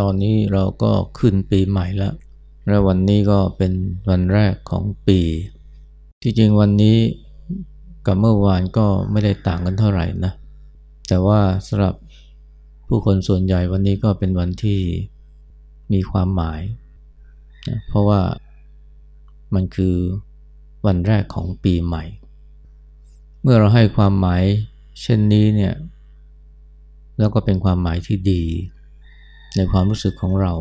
ตอนนี้เราก็ขึ้นปีใหม่แล้ว และวันนี้ก็เป็นวันแรกของปี ที่จริงวันนี้กับเมื่อวานก็ไม่ได้ต่างกันเท่าไหร่นะ แต่ว่าสำหรับผู้คนส่วนใหญ่วันนี้ก็เป็นวันที่มีความหมายนะเพราะว่ามันคือวันแรกของปีใหม่ เมื่อเราให้ความหมายเช่นนี้เนี่ยแล้วก็เป็นความหมายที่ดี ในความรู้สึกของเรา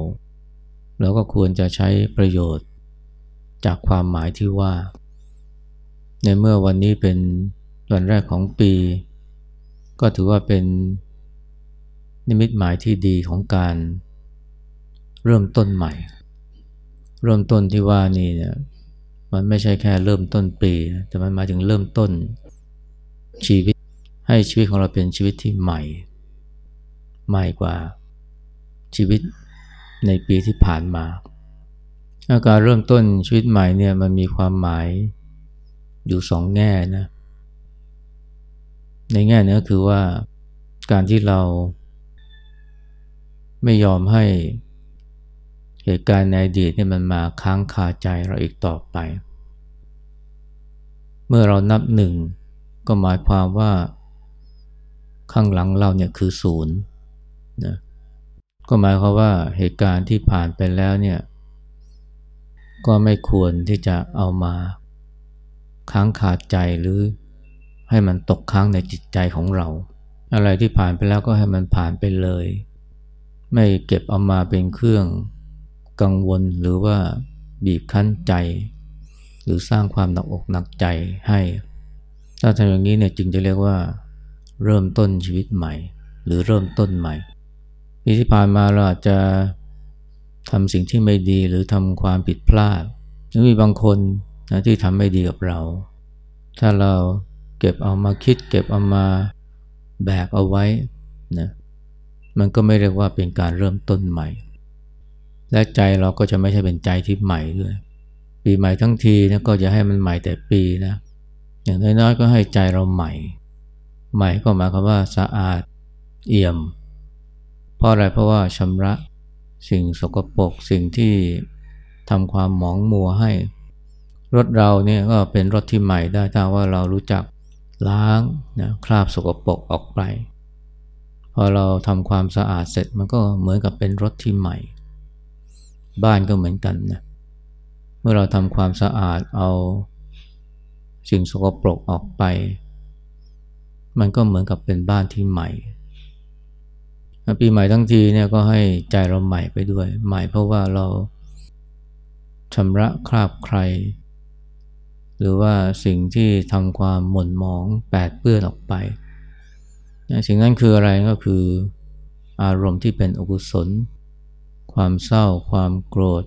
เราก็ควรจะใช้ประโยชน์ จากความหมายที่ว่า ในเมื่อวันนี้เป็นวันแรกของปี ก็ถือว่าเป็นนิมิตหมายที่ดีของการเริ่มต้นใหม่ เริ่มต้นที่ว่านี่เนี่ยมันไม่ใช่แค่เริ่มต้นปี แต่มันมาถึงเริ่มต้นชีวิตให้ชีวิตของเราเป็นชีวิตที่ใหม่ ใหม่กว่า ชีวิตในปีที่ผ่านมาอาการเริ่มต้นชีวิตใหม่เนี่ยมันมีความหมายอยู่สองแง่นะ ในแง่นี้ก็คือว่าการที่เราไม่ยอมให้เหตุการณ์ในอดีตเนี่ยมันมาค้างคาใจเราอีกต่อไป เมื่อเรานับหนึ่งก็หมายความว่าข้างหลังเราเนี่ยคือศูนย์นะ ก็หมายความว่าเหตุการณ์ที่ผ่านไปแล้วเนี่ย ก็ไม่ควรที่จะเอามาค้างขาดใจหรือให้มันตกค้างในจิตใจของเรา อะไรที่ผ่านไปแล้วก็ให้มันผ่านไปเลย ไม่เก็บเอามาเป็นเครื่องกังวลหรือว่าบีบคั้นใจ หรือสร้างความหนักอกหนักใจให้ ถ้าทำอย่างนี้เนี่ยจึงจะเรียกว่า เริ่มต้นชีวิตใหม่ หรือเริ่มต้นใหม่ ปีที่ผ่านมาเราอาจจะทำสิ่งที่ไม่ดีหรือทำความผิดพลาดยังมีบางคนนะที่ทำไม่ดีกับเรา ถ้าเราเก็บเอามาคิด เก็บเอามาแบกเอาไว้นะมันก็ไม่เรียกว่าเป็นการเริ่มต้นใหม่ และใจเราก็จะไม่ใช่เป็นใจที่ใหม่ด้วย ปีใหม่ทั้งทีนะก็จะให้มันใหม่แต่ปีนะอย่างน้อยๆก็ให้ใจเราใหม่ ใหม่ก็หมายความว่าสะอาดเอี่ยม ราะอะไรเพราะว่าชำระสิ่งสกปรกสิ่งที่ทำความหมองมัวให้ รถเราเนี่ยก็เป็นรถที่ใหม่ได้ถ้าว่าเรารู้จักล้างนะคราบสกปรกออกไป พอเราทำความสะอาดเสร็จมันก็เหมือนกับเป็นรถที่ใหม่ บ้านก็เหมือนกันนะเมื่อเราทำความสะอาดเอาสิ่งสกปรกออกไป มันก็เหมือนกับเป็นบ้านที่ใหม่ ปีใหม่ทั้งทีเนี่ยก็ให้ใจเราใหม่ไปด้วย ใหม่เพราะว่าเราชำระคราบใคร หรือว่าสิ่งที่ทำความหม่นหมองแปดเปื้อนออกไป สิ่งนั้นคืออะไรก็คืออารมณ์ที่เป็นอกุศล ความเศร้า ความโกรธ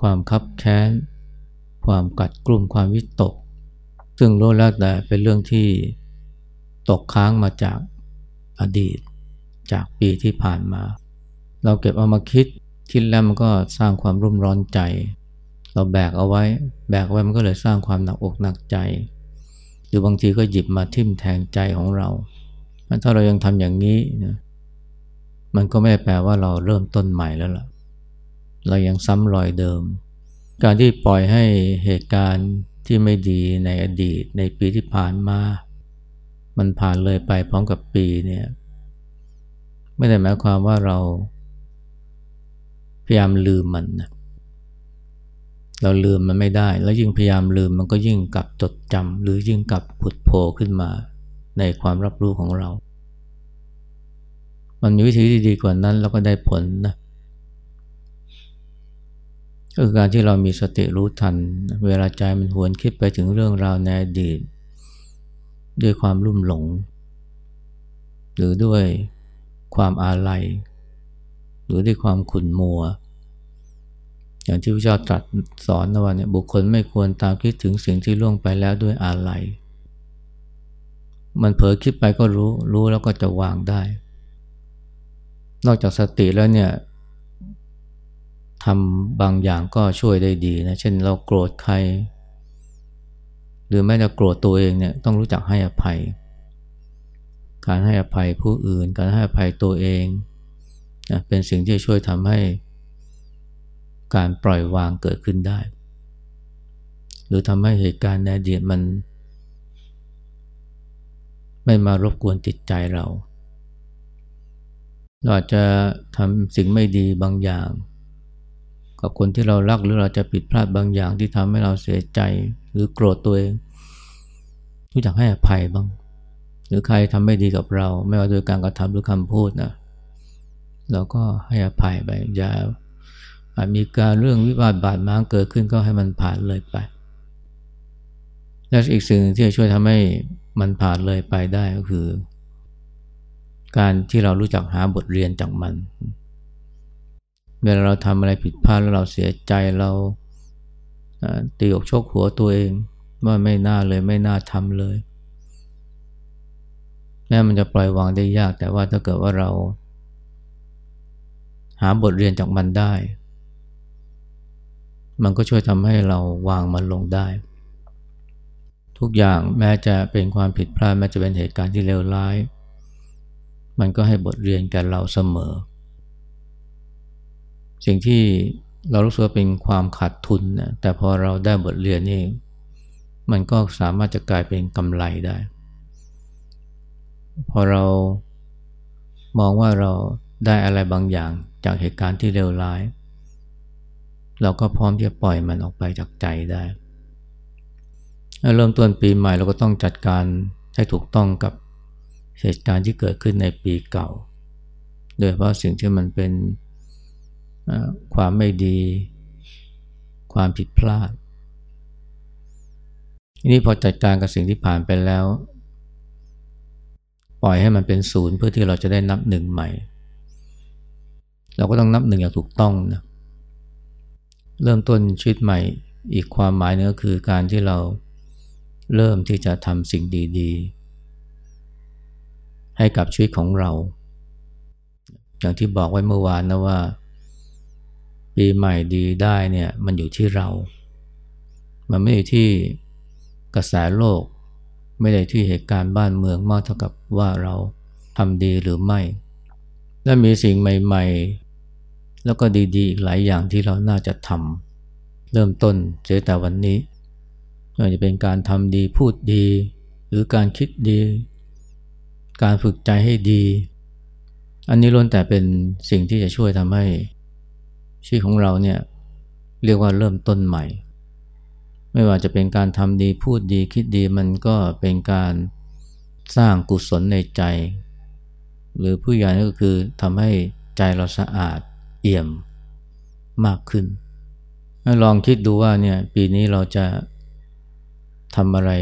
ความคับแค้น ความกัดกลุ่มความวิตก ซึ่งโลดแล้วแต่เป็นเรื่องที่ตกค้างมาจากอดีต จากปีที่ผ่านมา เราเก็บเอามาคิดคิดแล้วมันก็สร้างความรุ่มร้อนใจ เราแบกเอาไว้ แบกไว้มันก็เลยสร้างความหนักอกหนักใจ หรือบางทีก็หยิบมาทิ่มแทงใจของเราถ้าเรายังทำอย่างนี้นะมันก็ไม่ได้แปลว่าเราเริ่มต้นใหม่แล้วล่ะ เรายังซ้ำรอยเดิม การที่ปล่อยให้เหตุการณ์ที่ไม่ดีในอดีตในปีที่ผ่านมา มันผ่านเลยไปพร้อมกับปีเนี่ย ไม่ได้หมายความว่าเราพยายามลืมมันนะเราลืมมันไม่ได้ แล้วยิ่งพยายามลืมมันก็ยิ่งกลับจดจำหรือยิ่งกลับผุดโผล่ขึ้นมาในความรับรู้ของเรา มันมีวิธีที่ดีกว่านั้นแล้วก็ได้ผลนะก็คือการที่เรามีสติรู้ทัน เวลาใจมันหวนคิดไปถึงเรื่องราวในอดีตด้วยความรุ่มหลง หรือด้วย ความอาลัย หรือด้วยความขุ่นมัว อย่างที่พระเจ้าตรัสสอนนะว่าเนี่ยบุคคลไม่ควรตามคิดถึงสิ่งที่ล่วงไปแล้วด้วยอาลัย มันเผลอคิดไปก็รู้รู้แล้วก็จะวางได้ นอกจากสติแล้วเนี่ยทำบางอย่างก็ช่วยได้ดีนะ เช่นเราโกรธใคร หรือแม้จะโกรธตัวเองเนี่ยต้องรู้จักให้อภัย การให้อภัยผู้อื่น การให้อภัยตัวเองนะเป็นสิ่งที่ช่วยทำให้การปล่อยวางเกิดขึ้นได้ หรือทำให้เหตุการณ์ในอดีตมัน ไม่มารบกวนจิตใจเราเราอาจจะทำสิ่งไม่ดีบางอย่าง กับคนที่เรารักหรือเราจะผิดพลาดบางอย่างที่ทำให้เราเสียใจหรือโกรธตัวเองรู้จักให้อภัยบ้าง หรือใครทำไม่ดีกับเรา ไม่ว่าโดยการกระทำหรือคำพูดนะเราก็ให้อภัยไปอย่าอาจมีการเรื่องวิวาทบาดหมางเกิดขึ้นก็ให้มันผ่านเลยไป และอีกสิ่งที่จะช่วยทำให้มันผ่านเลยไปได้ก็คือ การที่เรารู้จักหาบทเรียนจากมัน เวลาเราทำอะไรผิดพลาดแล้วเราเสียใจเราตีอกชกหัวตัวเอง ว่าไม่น่าเลยไม่น่าทำเลย แม้มันจะปล่อยวางได้ยาก แต่ว่าถ้าเกิดว่าเรา หาบทเรียนจากมันได้ มันก็ช่วยทำให้เราวางมันลงได้ ทุกอย่างแม้จะเป็นความผิดพลาดแม้จะเป็นเหตุการณ์ที่เลวร้าย มันก็ให้บทเรียนแก่เราเสมอ สิ่งที่เรารู้สึกว่าเป็นความขาดทุนนะแต่พอเราได้บทเรียนนี่มันก็สามารถจะกลายเป็นกำไรได้ พอเรามองว่าเราได้อะไรบางอย่างจากเหตุการณ์ที่เลวร้าย เราก็พร้อมที่จะปล่อยมันออกไปจากใจได้ เริ่มต้นปีใหม่เราก็ต้องจัดการให้ถูกต้องกับเหตุการณ์ที่เกิดขึ้นในปีเก่า โดยเฉพาะสิ่งที่มันเป็นความไม่ดี ความผิดพลาดทีนี้พอจัดการกับสิ่งที่ผ่านไปแล้ว ปล่อยให้มันเป็นศูนย์เพื่อที่เราจะได้นับหนึ่งใหม่ เราก็ต้องนับหนึ่งอย่างถูกต้องนะเริ่มต้นชีวิตใหม่อีกความหมายนึงก็คือการที่เราเริ่มที่จะทำสิ่งดีๆ ให้กับชีวิตของเรา อย่างที่บอกไว้เมื่อวานนะว่า ปีใหม่ดีได้เนี่ยมันอยู่ที่เรา มันไม่อยู่ที่กระแสโลก ไม่ได้ที่เหตุการณ์บ้านเมืองมากเท่ากับว่าเราทำดีหรือไม่ และมีสิ่งใหม่ๆ แล้วก็ดีๆอีกหลายอย่างที่เราน่าจะทำเริ่มต้นเจอแต่วันนี้ไม่ว่าจะเป็นการทำดีพูดดี หรือการคิดดี การฝึกใจให้ดี อันนี้ล้วนแต่เป็นสิ่งที่จะช่วยทำให้ชีวิตของเราเนี่ยเรียกว่าเริ่มต้นใหม่ ไม่ว่าจะเป็นการทำดีพูดดีคิดดีมันก็เป็นการสร้างกุศลในใจ หรือผู้ใหญ่ก็คือทำให้ใจเราสะอาดเอี่ยมมากขึ้น ลองคิดดูว่าเนี่ยปีนี้เราจะทำอะไร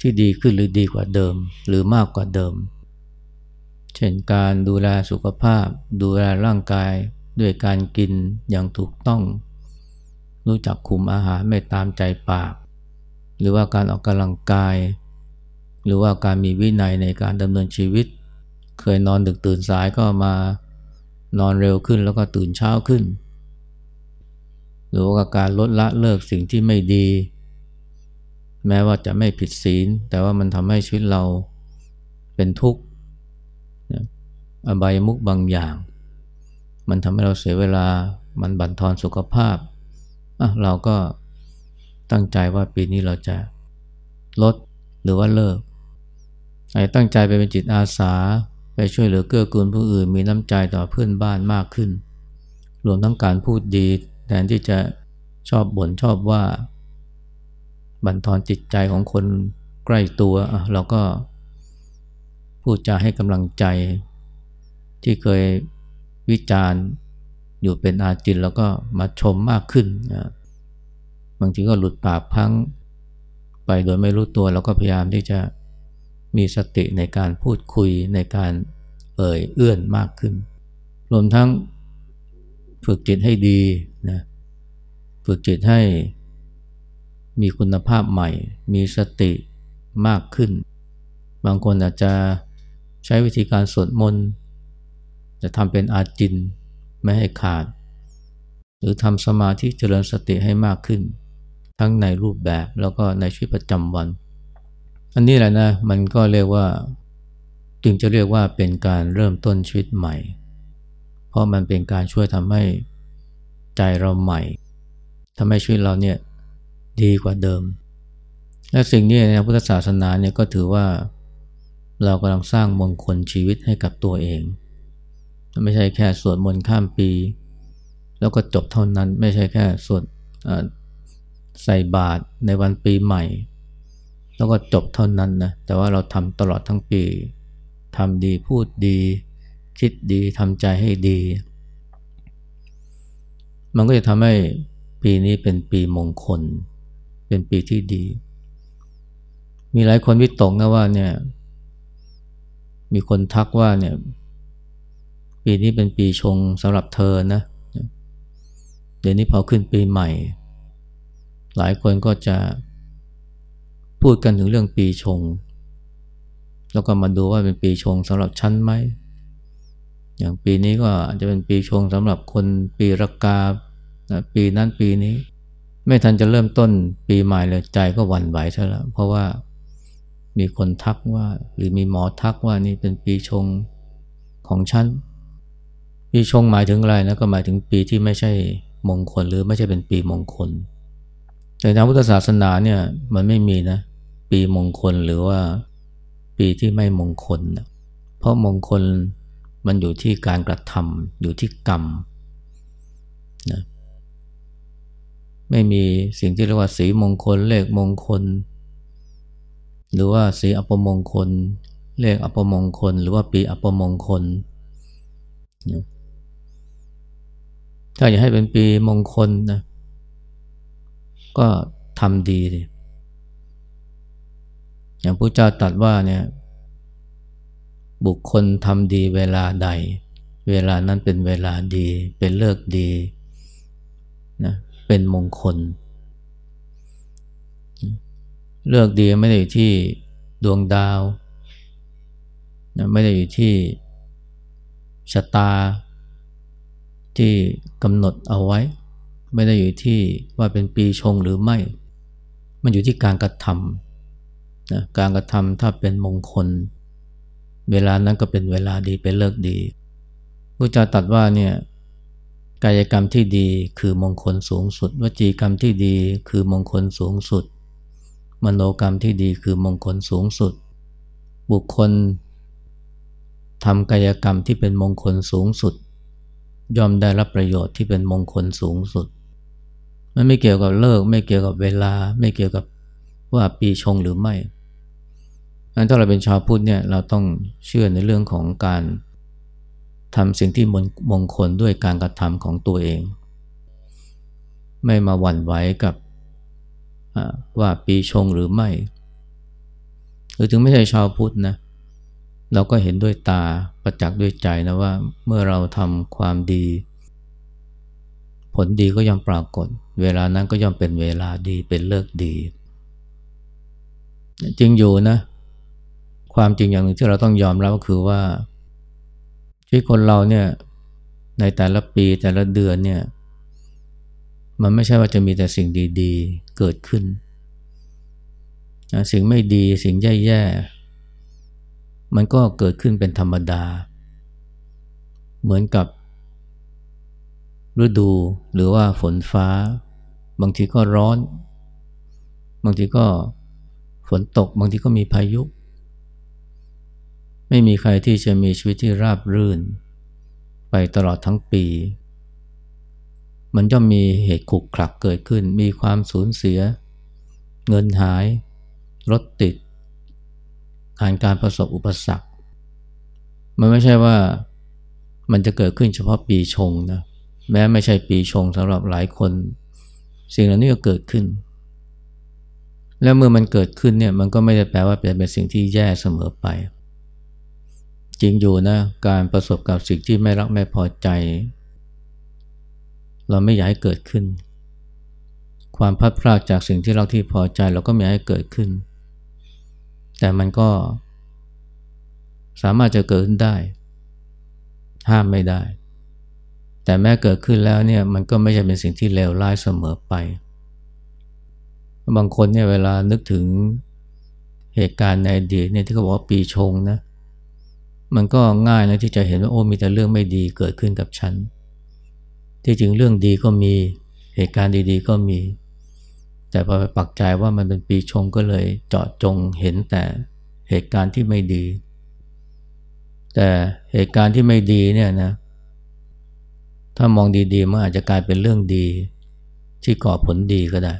ที่ดีขึ้นหรือดีกว่าเดิม หรือมากกว่าเดิม เช่นการดูแลสุขภาพ ดูแลร่างกาย ด้วยการกินอย่างถูกต้อง รู้จักคุมอาหารไม่ตามใจปาก หรือว่าการออกกำลังกาย หรือว่าการมีวินัยในการดำเนินชีวิต เคยนอนดึกตื่นสายก็มานอนเร็วขึ้นแล้วก็ตื่นเช้าขึ้น หรือว่าการลดละเลิกสิ่งที่ไม่ดี แม้ว่าจะไม่ผิดศีล แต่ว่ามันทำให้ชีวิตเราเป็นทุกข์อบายมุกบางอย่าง มันทำให้เราเสียเวลามันบั่นทอนสุขภาพ เราก็ตั้งใจว่าปีนี้เราจะลดหรือว่าเลิกไอ้ตั้งใจไปเป็นจิตอาสาไปช่วยเหลือเกื้อกูลผู้อื่น มีน้ำใจต่อเพื่อนบ้านมากขึ้น รวมทั้งการพูดดีแทนที่จะชอบบ่นชอบว่า บั่นทอนจิตใจของคนใกล้ตัวเราก็พูดจาให้กำลังใจที่เคยวิจารณ์ อยู่เป็นอาจินแล้วก็มาชมมากขึ้นนะบางทีก็หลุดปากพังไปโดยไม่รู้ตัวเราก็พยายามที่จะมีสติในการพูดคุยในการเอ่ยเอื้อนมากขึ้น รวมทั้งฝึกจิตให้ดีนะฝึกจิตให้มีคุณภาพใหม่ มีสติมากขึ้น บางคนอาจจะใช้วิธีการสวดมนต์จะทำเป็นอาจิน ไม่ให้ขาด หรือทำสมาธิเจริญสติให้มากขึ้น ทั้งในรูปแบบแล้วก็ในชีวิตประจำวัน อันนี้แหละนะมันก็เรียกว่า จึงจะเรียกว่าเป็นการเริ่มต้นชีวิตใหม่ เพราะมันเป็นการช่วยทำให้ใจเราใหม่ทำให้ชีวิตเราเนี่ยดีกว่าเดิม และสิ่งนี้ในพุทธศาสนาเนี่ยก็ถือว่าเรากำลังสร้างมงคลชีวิตให้กับตัวเอง ไม่ใช่แค่สวดมนต์ข้ามปี แล้วก็จบเท่านั้นไม่ใช่แค่สวดใส่บาตรในวันปีใหม่ แล้วก็จบเท่านั้นนะแต่ว่าเราทำตลอดทั้งปีทำดีพูดดี คิดดีทำใจให้ดี มันก็จะทำให้ปีนี้เป็นปีมงคล เป็นปีที่ดี มีหลายคนวิตกนะว่าเนี่ยมีคนทักว่าเนี่ย ปีนี้เป็นปีชงสำหรับเธอนะ เดี๋ยวนี้พอขึ้นปีใหม่ หลายคนก็จะพูดกันถึงเรื่องปีชง แล้วก็มาดูว่าเป็นปีชงสำหรับฉันไหม อย่างปีนี้ก็อาจจะเป็นปีชงสำหรับคนปีรากาปีนั้นปีนี้ ไม่ทันจะเริ่มต้นปีใหม่เลยใจก็หวั่นไหวซะแล้ว เพราะว่ามีคนทักว่า หรือมีหมอทักว่านี่เป็นปีชงของฉัน ปีชงหมายถึงอะไรนะก็หมายถึงปีที่ไม่ใช่มงคลหรือไม่ใช่เป็นปีมงคล แต่ทางพุทธศาสนาเนี่ยมันไม่มีนะ ปีมงคลหรือว่าปีที่ไม่มงคลนะเพราะมงคลมันอยู่ที่การกระทำอยู่ที่กรรมนะไม่มีสิ่งที่เรียกว่าสีมงคล เลขมงคล หรือว่าสีอัปมงคล เลขอัปมงคล หรือว่าปีอัปมงคล ถ้าอยากให้เป็นปีมงคลนะ ก็ทำดีดิอย่างพระเจ้าตรัสว่าเนี่ยบุคคลทำดีเวลาใด เวลานั้นเป็นเวลาดี เป็นเลิกดีนะเป็นมงคล เลือกดีไม่ได้อยู่ที่ดวงดาวนะไม่ได้อยู่ที่ชะตา ที่กำหนดเอาไว้ ไม่ได้อยู่ที่ว่าเป็นปีชงหรือไม่ มันอยู่ที่การกระทำนะการกระทำถ้าเป็นมงคล เวลานั้นก็เป็นเวลาดีเป็นเลิกดีพระเจ้าตรัสว่าเนี่ยกายกรรมที่ดีคือมงคลสูงสุด วจีกรรมที่ดีคือมงคลสูงสุด มโนกรรมที่ดีคือมงคลสูงสุด บุคคลทำกายกรรมที่เป็นมงคลสูงสุด ย่อมได้รับประโยชน์ที่เป็นมงคลสูงสุด มันไม่เกี่ยวกับเลิก ไม่เกี่ยวกับเวลา ไม่เกี่ยวกับว่าปีชงหรือไม่อันถ้าเราเป็นชาวพุทธเนี่ยเราต้องเชื่อในเรื่องของการทำสิ่งที่มงคลด้วยการกระทำของตัวเอง ไม่มาหวั่นไหวกับว่าปีชงหรือไม่ หรือถึงไม่ใช่ชาวพุทธนะ เราก็เห็นด้วยตาประจักษ์ด้วยใจนะว่าเมื่อเราทำความดี ผลดีก็ย่อมปรากฏ เวลานั้นก็ย่อมเป็นเวลาดีเป็นเลิกดี จริงอยู่นะ ความจริงอย่างหนึ่งที่เราต้องยอมรับก็คือว่าชีวิตคนเราเนี่ยในแต่ละปีแต่ละเดือนเนี่ยมันไม่ใช่ว่าจะมีแต่สิ่งดี ๆ เกิดขึ้น สิ่งไม่ดีสิ่งแย่ๆ มันก็เกิดขึ้นเป็นธรรมดา เหมือนกับ ฤดูหรือว่าฝนฟ้า บางทีก็ร้อน บางทีก็ฝนตก บางทีก็มีพายุ ไม่มีใครที่จะมีชีวิตที่ราบรื่น ไปตลอดทั้งปี มันย่อมมีเหตุขุกขลักเกิดขึ้น มีความสูญเสีย เงินหาย รถติด การการประสบอุปสรรค มันไม่ใช่ว่ามันจะเกิดขึ้นเฉพาะปีชงนะแม้ไม่ใช่ปีชงสำหรับหลายคน สิ่งเหล่านี้ก็เกิดขึ้น แล้วเมื่อมันเกิดขึ้นเนี่ยมันก็ไม่ได้แปลว่าเป็นสิ่งที่แย่เสมอไป จริงอยู่นะการประสบกับสิ่งที่ไม่รักไม่พอใจ เราไม่อยากให้เกิดขึ้น ความพัดพลาดจากสิ่งที่เราที่พอใจเราก็ไม่อยากให้เกิดขึ้น แต่มันก็ สามารถจะเกิดขึ้นได้ ห้ามไม่ได้ แต่แม้เกิดขึ้นแล้วเนี่ยมันก็ไม่ใช่เป็นสิ่งที่เลวร้ายเสมอไป บางคนเนี่ยเวลานึกถึงเหตุการณ์ในอดีตเนี่ยที่เขาบอกว่าปีชงนะ มันก็ง่ายนะที่จะเห็นว่าโอ้มีแต่เรื่องไม่ดีเกิดขึ้นกับฉัน ที่จริงเรื่องดีก็มีเหตุการณ์ดีๆ ก็มี แต่พอไปปักใจว่ามันเป็นปีชงก็เลยเจาะจงเห็นแต่เหตุการณ์ที่ไม่ดี แต่เหตุการณ์ที่ไม่ดีเนี่ยนะ ถ้ามองดีๆมันอาจจะกลายเป็นเรื่องดีที่ก่อผลดีก็ได้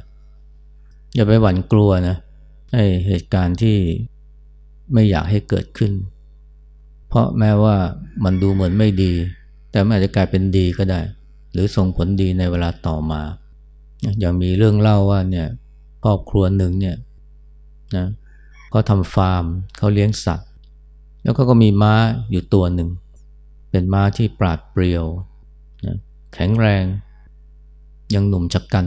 อย่าไปหวั่นกลัวนะไอ้เหตุการณ์ที่ไม่อยากให้เกิดขึ้น เพราะแม้ว่ามันดูเหมือนไม่ดี แต่มันอาจจะกลายเป็นดีก็ได้ หรือส่งผลดีในเวลาต่อมา อย่างมีเรื่องเล่าว่าเนี่ยครอบครัวหนึ่งเนี่ยนะเขาทำฟาร์มเขาเลี้ยงสัตว์ แล้วก็ก็มีม้าอยู่ตัวหนึ่ง เป็นม้าที่ปราดเปรียวนะแข็งแรง ยังหนุ่มชักกัน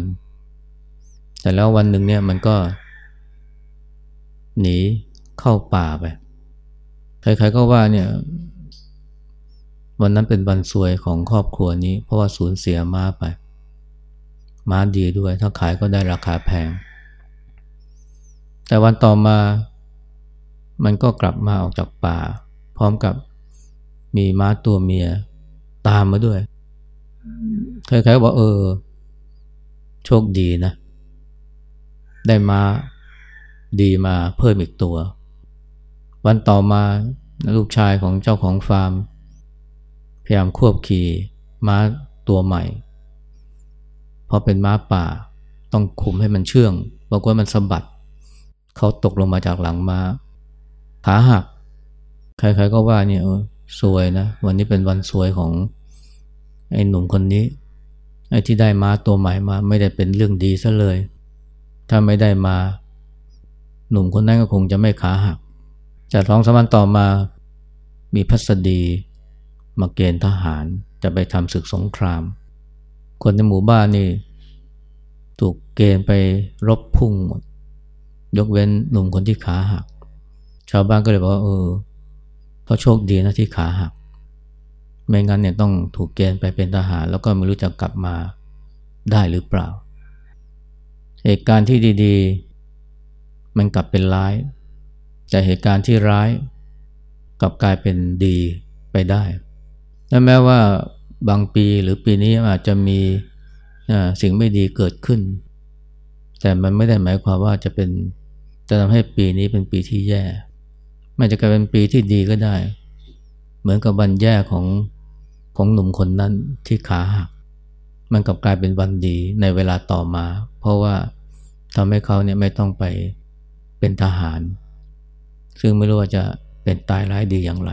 แต่แล้ววันหนึ่งเนี่ยมันก็ หนีเข้าป่าไป ใครๆก็ว่าเนี่ยวันนั้นเป็นวันซวยของครอบครัวนี้ เพราะว่าสูญเสียม้าไป ม้าดีด้วย ถ้าขายก็ได้ราคาแพง แต่วันต่อมามันก็กลับมาออกจากป่า พร้อมกับมีม้าตัวเมียตามมาด้วยใครๆบอกเออ โชคดีนะ ได้ม้าดีมาเพิ่มอีกตัว วันต่อมาลูกชายของเจ้าของฟาร์ม พยายามควบขี่ม้าตัวใหม่ พอเป็นม้าป่าต้องคุมให้มันเชื่องบอกว่ามันสะบัด เขาตกลงมาจากหลังมา้าขาหัก ใครๆก็ว่าเนี่ยสวยนะ วันนี้เป็นวันสวยของไอ้หนุ่มคนนี้ ไอ้ที่ได้ม้าตัวใหม่มาไม่ได้เป็นเรื่องดีซะเลย ถ้าไม่ได้มา หนุ่มคนนั้นก็คงจะไม่ขาหัก จากสองสมันต่อมามีพัสดี มาเกณฑ์ทหารจะไปทำศึกสงคราม คนในหมู่บ้านนี่ถูกเกณฑ์ไปรบพุ่งหมด ยกเว้นหนุ่มคนที่ขาหัก ชาวบ้านก็เลยบอกว่าเออเพราโชคดีนะที่ขาหัก ไม่งั้นเนี่ยต้องถูกเกณฑ์ไปเป็นทหาร แล้วก็ไม่รู้จะกลับมาได้หรือเปล่า เหตุการณ์ที่ดี ๆ มันกลับเป็นร้าย แต่เหตุการณ์ที่ร้ายกลับกลายเป็นดีไปได้และแม้ว่า บางปีหรือปีนี้อาจจะมีสิ่งไม่ดีเกิดขึ้น แต่มันไม่ได้หมายความว่าจะเป็นจะทำให้ปีนี้เป็นปีที่แย่มันจะกลายเป็นปีที่ดีก็ได้ เหมือนกับวันแย่ของของหนุ่มคนนั้นที่ขาหักมันกลับกลายเป็นวันดีในเวลาต่อมา เพราะว่าทำให้เขาเนี่ยไม่ต้องไปเป็นทหาร ซึ่งไม่รู้ว่าจะเป็นตายร้ายดีอย่างไร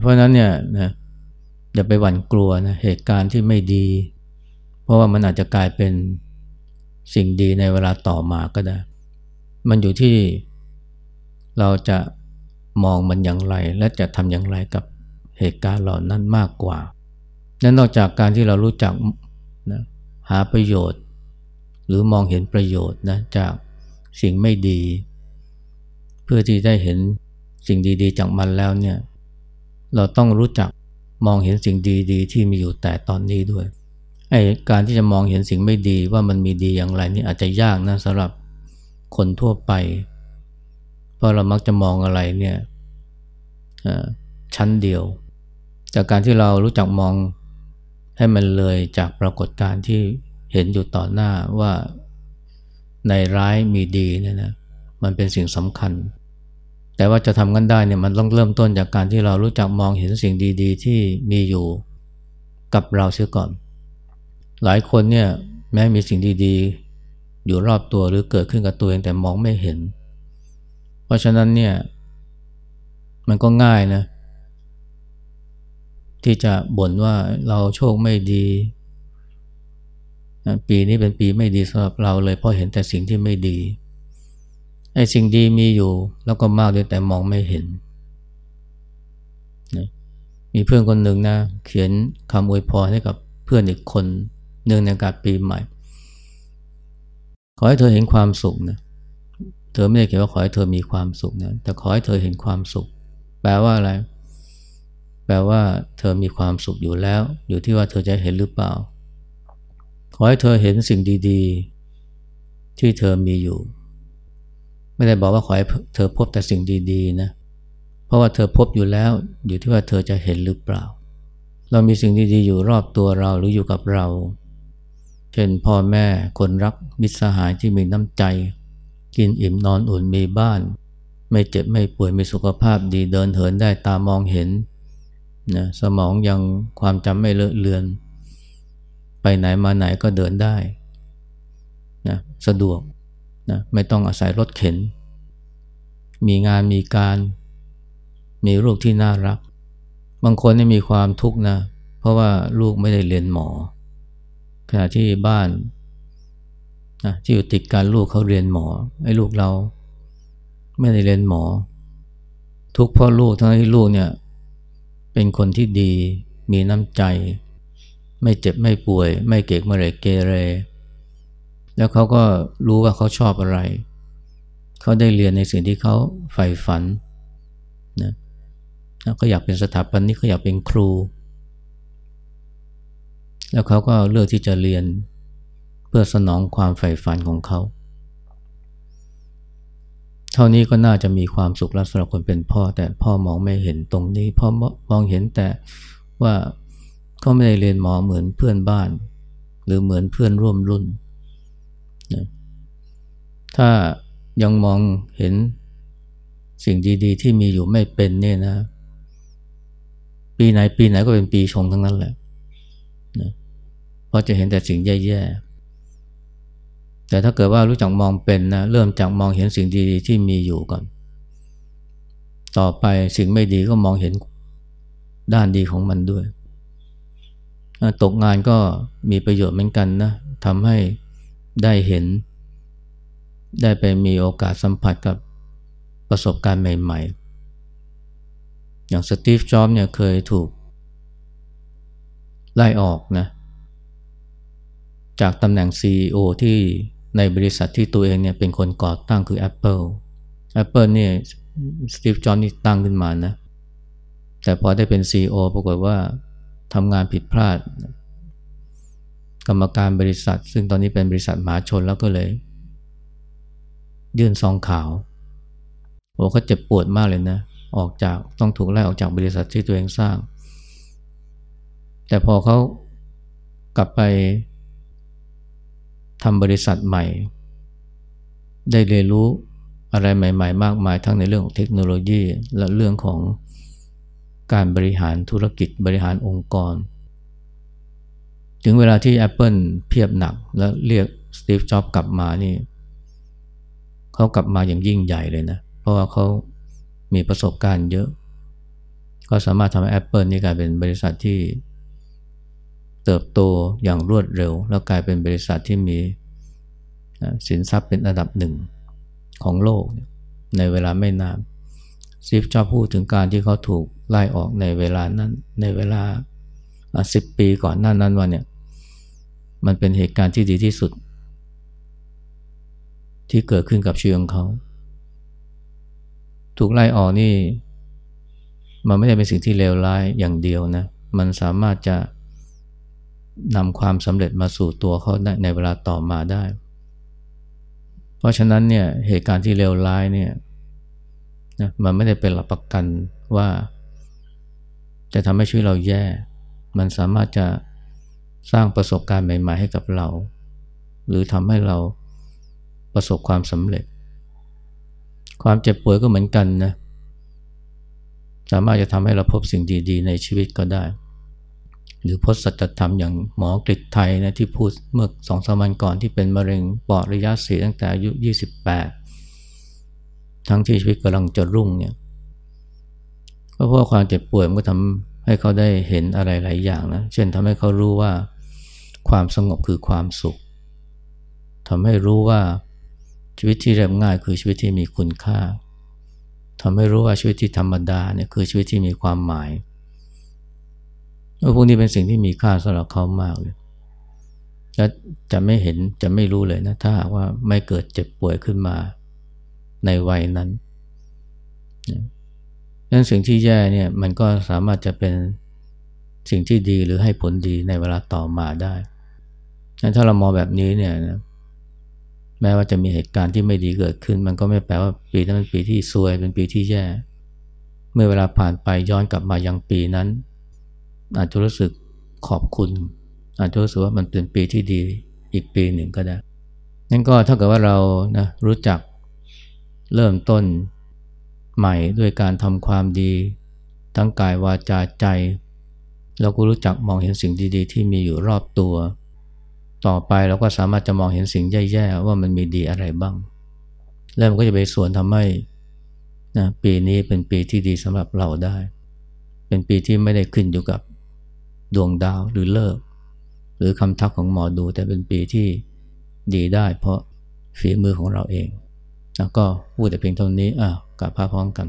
เพราะนั้นเนี่ยนะ อย่าไปหวั่นกลัวนะเหตุการณ์ที่ไม่ดี เพราะว่ามันอาจจะกลายเป็นสิ่งดีในเวลาต่อมาก็ได้ มันอยู่ที่เราจะมองมันอย่างไร และจะทำอย่างไรกับเหตุการณ์เหล่านั้นมากกว่า นั้นนอกจากการที่เรารู้จักนะหาประโยชน์ หรือมองเห็นประโยชน์นะจากสิ่งไม่ดี เพื่อที่ได้เห็นสิ่งดี ๆ จากมันแล้วเนี่ยเราต้องรู้จัก มองเห็นสิ่งดีๆ ที่มีอยู่แต่ตอนนี้ด้วยไอ้การที่จะมองเห็นสิ่งไม่ดีว่ามันมีดีอย่างไรนี่อาจจะยากนะสำหรับคนทั่วไป เพราะเรามักจะมองอะไรเนี่ยชั้นเดียว จากการที่เรารู้จักมองให้มันเลยจากปรากฏการณ์ที่เห็นอยู่ต่อหน้าว่าในร้ายมีดีเนี่ยนะมันเป็นสิ่งสำคัญ แต่ว่าจะทำกันได้เนี่ยมันต้องเริ่มต้นจากการที่เรารู้จักมองเห็นสิ่งดีๆ ที่มีอยู่กับเราเสียก่อน หลายคนเนี่ยแม้มีสิ่งดีๆ อยู่รอบตัวหรือเกิดขึ้นกับตัวเองแต่มองไม่เห็น เพราะฉะนั้นเนี่ยมันก็ง่ายนะที่จะบ่นว่าเราโชคไม่ดี ปีนี้เป็นปีไม่ดีสำหรับเราเลยเพราะเห็นแต่สิ่งที่ไม่ดี ไอ้สิ่งดีมีอยู่แล้วก็มากด้วยแต่มองไม่เห็นมีเพื่อนคนหนึ่งนะ เขียนคำอวยพรให้กับเพื่อนอีกคนเนื่องในการปีใหม่ ขอให้เธอเห็นความสุขนะเธอไม่ได้เขียนว่าขอให้เธอมีความสุขนะแต่ขอให้เธอเห็นความสุข แปลว่าอะไร แปลว่า เธอมีความสุขอยู่แล้ว อยู่ที่ว่าเธอจะเห็นหรือเปล่า ขอให้เธอเห็นสิ่งดี ๆ ที่เธอมีอยู่ ไม่ได้บอกว่าขอให้เธอพบแต่สิ่งดีๆนะเพราะว่าเธอพบอยู่แล้วอยู่ที่ว่าเธอจะเห็นหรือเปล่า เรามีสิ่งดีๆอยู่รอบตัวเราหรืออยู่กับเรา เช่นพ่อแม่คนรักมิตรสหายที่มีน้ำใจ กินอิ่มนอนอุ่นมีบ้าน ไม่เจ็บไม่ป่วยมีสุขภาพดีเดินเหินได้ตามองเห็นนะสมองยังความจำไม่เลอะเลือน ไปไหนมาไหนก็เดินได้นะสะดวก นะไม่ต้องอาศัยรถเข็น มีงานมีการ มีลูกที่น่ารัก บางคนนี่มีความทุกข์นะ เพราะว่าลูกไม่ได้เรียนหมอ ขณะที่บ้านนะที่อยู่ติดกันลูกเขาเรียนหมอไอ้ลูกเรา ไม่ได้เรียนหมอ ทุกเพราะลูกทั้งที่ลูกเนี่ยเป็นคนที่ดีมีน้ำใจ ไม่เจ็บไม่ป่วย ไม่เกกมะเรเกเร แล้วเขาก็รู้ว่าเขาชอบอะไร เขาได้เรียนในสิ่งที่เขาใฝ่ฝันนะเขาอยากเป็นสถาปนิกเขาอยากเป็นครู แล้วเขาก็เลือกที่จะเรียนเพื่อสนองความใฝ่ฝันของเขา เท่านี้ก็น่าจะมีความสุขแล้วสำหรับคนเป็นพ่อ แต่พ่อมองไม่เห็นตรงนี้ พ่อมองเห็นแต่ว่าเขาไม่ได้เรียนหมอเหมือนเพื่อนบ้าน หรือเหมือนเพื่อนร่วมรุ่น นะถ้ายังมองเห็นสิ่งดีๆ ที่มีอยู่ไม่เป็นเนี่ยนะ ปีไหนปีไหนก็เป็นปีชงทั้งนั้นแหละนะเพราะจะเห็นแต่สิ่งแย่ๆ แต่ถ้าเกิดว่ารู้จักมองเป็นนะ เริ่มจากมองเห็นสิ่งดีๆ ที่มีอยู่ก่อน ต่อไปสิ่งไม่ดีก็มองเห็นด้านดีของมันด้วย ตกงานก็มีประโยชน์เหมือนกันนะทำให้ ได้เห็น ได้ไปมีโอกาสสัมผัสกับประสบการณ์ใหม่ ๆ อย่างสตีฟ จ็อบเนี่ยเคยถูก ไล่ออกนะ จากตำแหน่ง CEO ที่ในบริษัทที่ตัวเองเนี่ยเป็นคนก่อตั้งคือ Apple Apple เนี่ยสตีฟ จ็อห์นนี่ตั้งขึ้นมานะ แต่พอได้เป็น CEO ปรากฏว่าทำงานผิดพลาด กรรมการบริษัท ซึ่งตอนนี้เป็นบริษัทหมาชนแล้วก็เลย ยื่นซองขาวโอ้เขาเจ็บปวดมากเลยนะ ออกจากต้องถูกไล่ออกจากบริษัทที่ตัวเองสร้าง แต่พอเขากลับไปทำบริษัทใหม่ ได้เรียนรู้อะไรใหม่ ๆ มากมายทั้งในเรื่องของเทคโนโลยี และเรื่องของการบริหารธุรกิจบริหารองค์กร ถึงเวลาที่ Apple เพียบหนักแล้วเรียกสตีฟจ็อบกลับมานี่เขากลับมาอย่างยิ่งใหญ่เลยนะ เพราะว่าเขามีประสบการณ์เยอะ ก็สามารถทำให้ Apple นี่กลายเป็นบริษัทที่เติบโตอย่างรวดเร็ว แล้วกลายเป็นบริษัทที่มีสินทรัพย์เป็นอันดับหนึ่งของโลกในเวลาไม่นานซีฟชอบพูดถึงการที่เขาถูกไล่ออกในเวลานั้นในเวลาสิบปีก่อนหน้านั้นวันเนี่ย มันเป็นเหตุการณ์ที่ดีที่สุด ที่เกิดขึ้นกับชีวิตของเขา ถูกไล่ออกนี่ มันไม่ได้เป็นสิ่งที่เลวร้ายอย่างเดียวนะ มันสามารถจะนำความสำเร็จมาสู่ตัวเขาในเวลาต่อมาได้ เพราะฉะนั้นเนี่ยเหตุการณ์ที่เลวร้ายเนี่ยนะมันไม่ได้เป็นหลักประกันว่า จะทำให้ชีวิตเราแย่ มันสามารถจะ สร้างประสบการณ์ใหม่ ๆ ให้กับเรา หรือทำให้เราประสบความสำเร็จ ความเจ็บป่วยก็เหมือนกันนะ สามารถจะทำให้เราพบสิ่งดีๆ ในชีวิตก็ได้ หรือพจน์สัจธรรมอย่างหมอกฤษไทยนะที่พูดเมื่อสองสามวันก่อนที่เป็นมะเร็งปอดระยะสี่ตั้งแต่อายุ 28 ทั้งที่ชีวิตกำลังจะรุ่งเนี่ยก็เพราะความเจ็บป่วยมันก็ทำให้เขาได้เห็นอะไรหลายอย่างนะ เช่นทำให้เขารู้ว่า ความสงบคือความสุขทำให้รู้ว่าชีวิตที่เรียบง่ายคือชีวิตที่มีคุณค่าทำให้รู้ว่าชีวิตที่ธรรมดาเนี่ยคือชีวิตที่มีความหมายพวกนี้เป็นสิ่งที่มีค่าสำหรับเขามากเลยและจะไม่เห็นจะไม่รู้เลยนะถ้าว่าไม่เกิดเจ็บป่วยขึ้นมาในวัยนั้นนั้นสิ่งที่แย่เนี่ยมันก็สามารถจะเป็นสิ่งที่ดีหรือให้ผลดีในเวลาต่อมาได้ ถ้าเรามองแบบนี้เนี่ยนะแม้ว่าจะมีเหตุการณ์ที่ไม่ดีเกิดขึ้น มันก็ไม่แปลว่าปีนั้นเป็นปีที่ซวยเป็นปีที่แย่ เมื่อเวลาผ่านไปย้อนกลับมายังปีนั้น อาจจะรู้สึกขอบคุณ อาจจะรู้สึกว่ามันเป็นปีที่ดีอีกปีหนึ่งก็ได้นั่นก็ถ้าเกิดว่าเรานะรู้จักเริ่มต้นใหม่ด้วยการทำความดี ทั้งกายวาจาใจ เราก็รู้จักมองเห็นสิ่งดีๆ ที่มีอยู่รอบตัว ต่อไปเราก็สามารถจะมองเห็นสิ่งแย่ๆว่ามันมีดีอะไรบ้าง แล้วมันก็จะไปส่วนทำให้นะปีนี้เป็นปีที่ดีสำหรับเราได้ เป็นปีที่ไม่ได้ขึ้นอยู่กับดวงดาวหรือเลิก หรือคำทักของหมอดูแต่เป็นปีที่ดีได้ เพราะฝีมือของเราเอง แล้วก็พูดแต่เพียงเท่านี้อะกลับพาพร้อมกัน